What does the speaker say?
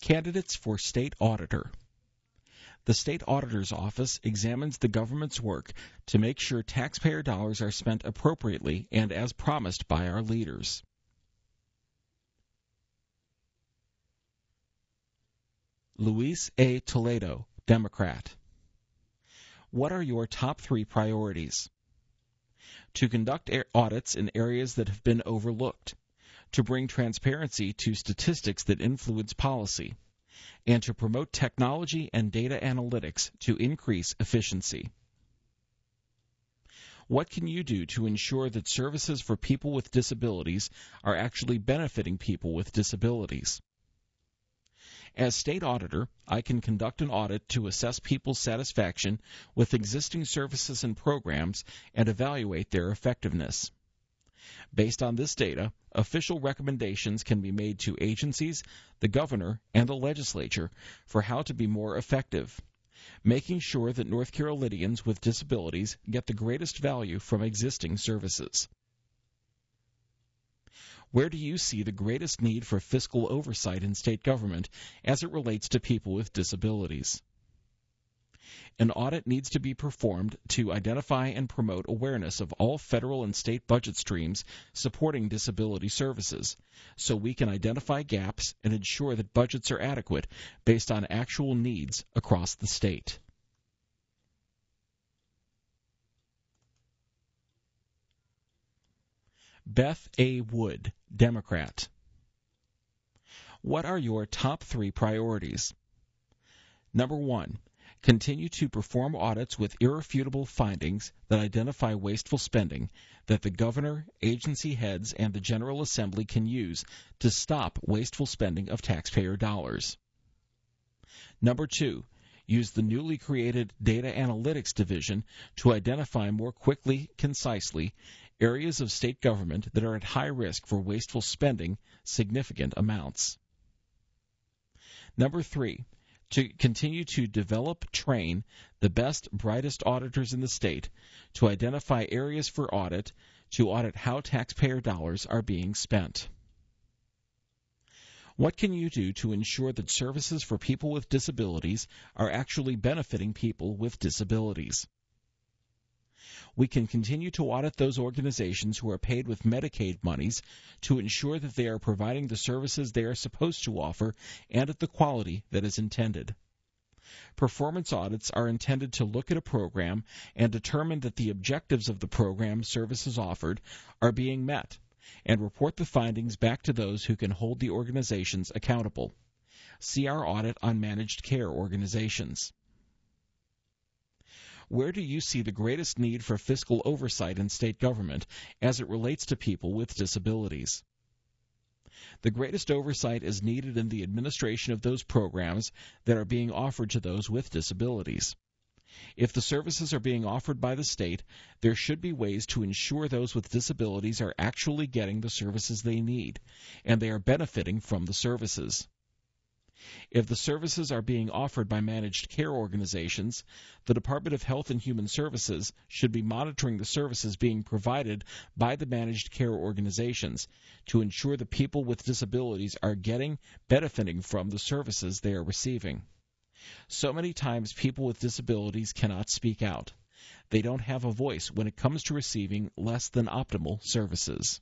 Candidates for State Auditor. The State Auditor's Office examines the government's work to make sure taxpayer dollars are spent appropriately and as promised by our leaders. Luis A. Toledo, Democrat. What are your top three priorities? To conduct audits in areas that have been overlooked to bring transparency to statistics that influence policy, and to promote technology and data analytics to increase efficiency. What can you do to ensure that services for people with disabilities are actually benefiting people with disabilities? As state auditor, I can conduct an audit to assess people's satisfaction with existing services and programs and evaluate their effectiveness. Based on this data, official recommendations can be made to agencies, the governor, and the legislature for how to be more effective, making sure that North Carolinians with disabilities get the greatest value from existing services. Where do you see the greatest need for fiscal oversight in state government as it relates to people with disabilities? An audit needs to be performed to identify and promote awareness of all federal and state budget streams supporting disability services, so we can identify gaps and ensure that budgets are adequate based on actual needs across the state. Beth A. Wood, Democrat. What are your top three priorities? Number one, continue to perform audits with irrefutable findings that identify wasteful spending that the governor, agency heads, and the General Assembly can use to stop wasteful spending of taxpayer dollars. Number two, use the newly created Data Analytics Division to identify more quickly, concisely, areas of state government that are at high risk for wasteful spending significant amounts. Number three, to continue to develop, train the best, brightest auditors in the state to identify areas for audit, to audit how taxpayer dollars are being spent. What can you do to ensure that services for people with disabilities are actually benefiting people with disabilities? We can continue to audit those organizations who are paid with Medicaid monies to ensure that they are providing the services they are supposed to offer and at the quality that is intended. Performance audits are intended to look at a program and determine that the objectives of the program services offered are being met and report the findings back to those who can hold the organizations accountable. See our audit on managed care organizations. Where do you see the greatest need for fiscal oversight in state government as it relates to people with disabilities? The greatest oversight is needed in the administration of those programs that are being offered to those with disabilities. If the services are being offered by the state, there should be ways to ensure those with disabilities are actually getting the services they need, and they are benefiting from the services. If the services are being offered by managed care organizations, the Department of Health and Human Services should be monitoring the services being provided by the managed care organizations to ensure the people with disabilities are getting, benefiting from the services they are receiving. So many times people with disabilities cannot speak out. They don't have a voice when it comes to receiving less than optimal services.